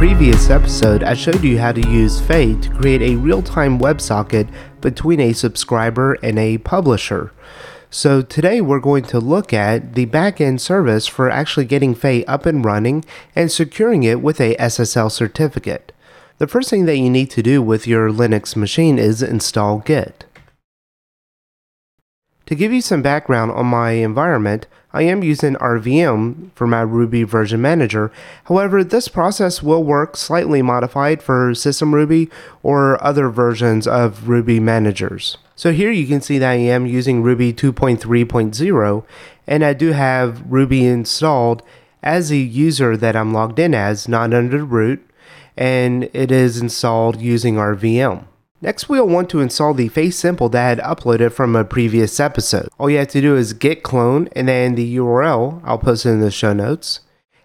previous episode, I showed you how to use Faye to create a real-time WebSocket between a subscriber and a publisher. So today we're going to look at the backend service for actually getting Faye up and running and securing it with a SSL certificate. The first thing that you need to do with your Linux machine is install Git. To give you some background on my environment, I am using RVM for my Ruby version manager. However, this process will work slightly modified for System Ruby or other versions of Ruby managers. So here you can see that I am using Ruby 2.3.0 and I do have Ruby installed as a user that I'm logged in as, not under root, and it is installed using RVM. Next, we'll want to install the Faye sample that I had uploaded from a previous episode. All you have to do is git clone and then the URL, I'll post it in the show notes.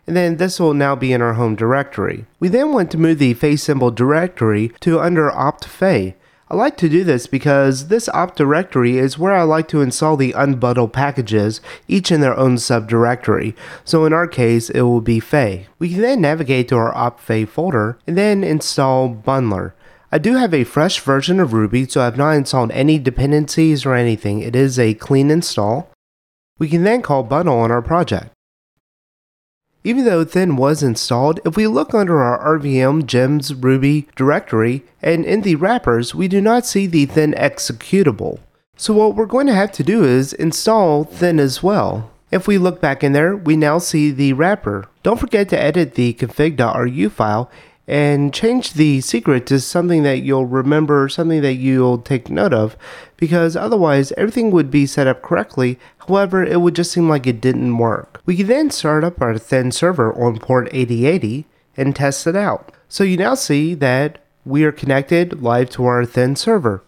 And then this will now be in our home directory. We then want to move the Faye symbol directory to under opt Faye. I like to do this because this opt directory is where I like to install the unbundled packages, each in their own subdirectory. So in our case, it will be Faye. We can then navigate to our opt Faye folder and then install bundler. I do have a fresh version of Ruby, so I've not installed any dependencies or anything. It is a clean install. We can then call bundle on our project. Even though Thin was installed, if we look under our RVM gems Ruby directory and in the wrappers, we do not see the Thin executable. So what we're going to have to do is install Thin as well. If we look back in there, we now see the wrapper. Don't forget to edit the config.ru file and change the secret to something that you'll remember, something that you'll take note of, because otherwise everything would be set up correctly, however, it would just seem like it didn't work. We can then start up our Thin server on port 8080 and test it out. So you now see that we are connected live to our Thin server.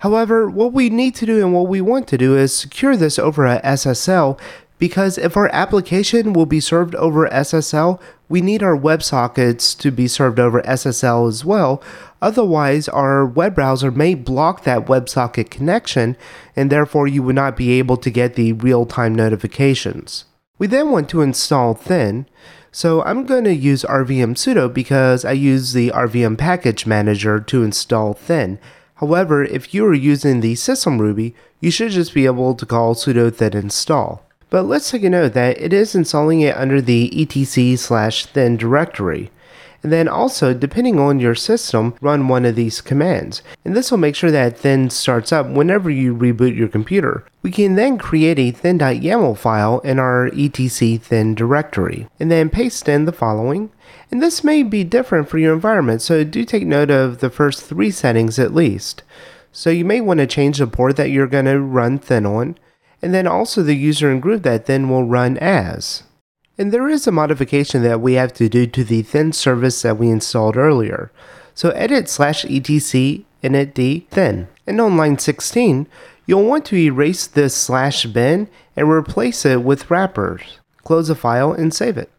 However, what we need to do and what we want to do is secure this over a SSL because if our application will be served over SSL, we need our WebSockets to be served over SSL as well. Otherwise, our web browser may block that WebSocket connection, and therefore you would not be able to get the real time notifications. We then want to install Thin, so I'm going to use rvm sudo because I use the rvm package manager to install Thin. However, if you are using the system Ruby, you should just be able to call sudo thin install. But let's take a note that it is installing it under the etc slash thin directory. And then also, depending on your system, run one of these commands. And this will make sure that thin starts up whenever you reboot your computer. We can then create a thin.yaml file in our etc thin directory. And then paste in the following. And this may be different for your environment, so do take note of the first three settings at least. So you may want to change the port that you're going to run thin on and then also the user and group that thin will run as. And there is a modification that we have to do to the thin service that we installed earlier. So edit slash etc initd thin. And on line 16, you'll want to erase this slash bin and replace it with wrappers. Close the file and save it.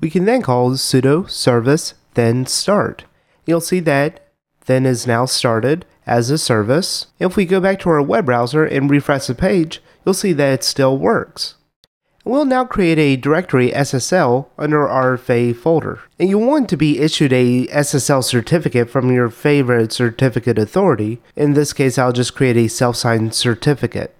We can then call sudo service thin start. You'll see that thin is now started as a service. If we go back to our web browser and refresh the page, you'll see that it still works. We'll now create a directory SSL under our Faye folder. And you'll want to be issued a SSL certificate from your favorite certificate authority. In this case, I'll just create a self-signed certificate.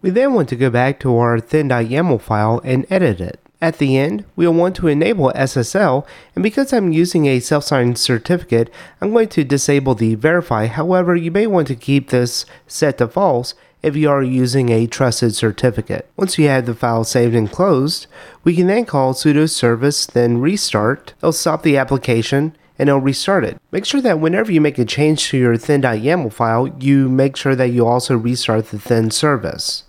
We then want to go back to our thin.yaml file and edit it. At the end, we'll want to enable SSL, and because I'm using a self-signed certificate, I'm going to disable the verify. However, you may want to keep this set to false if you are using a trusted certificate. Once you have the file saved and closed, we can then call sudo service thin restart. It'll stop the application and it'll restart it. Make sure that whenever you make a change to your thin.yaml file, you make sure that you also restart the thin service.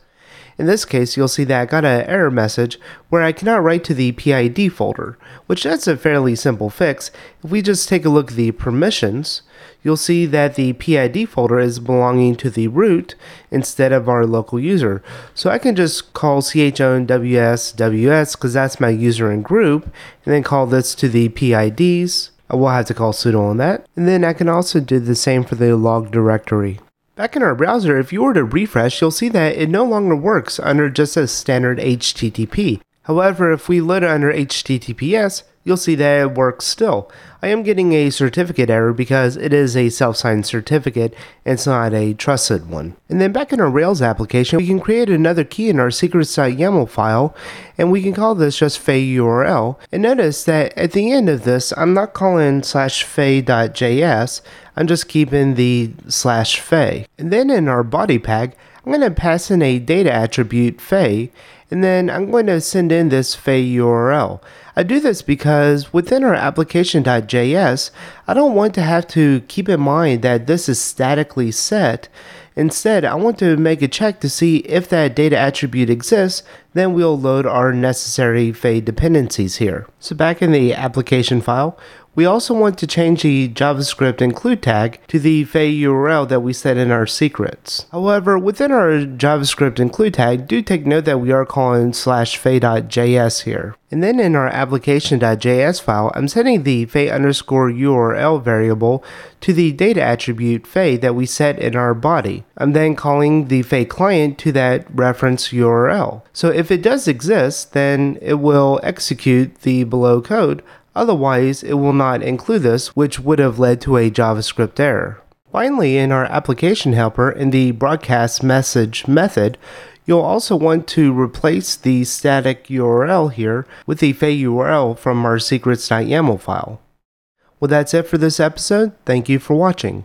In this case, you'll see that I got an error message where I cannot write to the PID folder, which that's a fairly simple fix. If we just take a look at the permissions, you'll see that the PID folder is belonging to the root instead of our local user. So I can just call chownws because that's my user and group, and then call this to the PIDs. I will have to call sudo on that. And then I can also do the same for the log directory. Back in our browser, if you were to refresh, you'll see that it no longer works under just a standard HTTP. However, if we load it under HTTPS, you'll see that it works still. I am getting a certificate error because it is a self-signed certificate and it's not a trusted one. And then back in our Rails application, we can create another key in our secrets.yaml file and we can call this just faye_url. And notice that at the end of this, I'm not calling slash faye.js, I'm just keeping the slash faye. And then in our body tag, I'm going to pass in a data attribute faye and then I'm going to send in this faye URL. I do this because within our application.js, I don't want to have to keep in mind that this is statically set. Instead, I want to make a check to see if that data attribute exists, then we'll load our necessary faye dependencies here. So back in the application file, we also want to change the JavaScript include tag to the faye URL that we set in our secrets. However, within our JavaScript include tag, do take note that we are calling slash faye.js here. And then in our application.js file, I'm setting the faye underscore URL variable to the data attribute faye that we set in our body. I'm then calling the faye client to that reference URL. So if it does exist, then it will execute the below code. Otherwise, it will not include this, which would have led to a JavaScript error. Finally, in our application helper, in the broadcast message method, you'll also want to replace the static URL here with the faye URL from our secrets.yaml file. Well, that's it for this episode. Thank you for watching.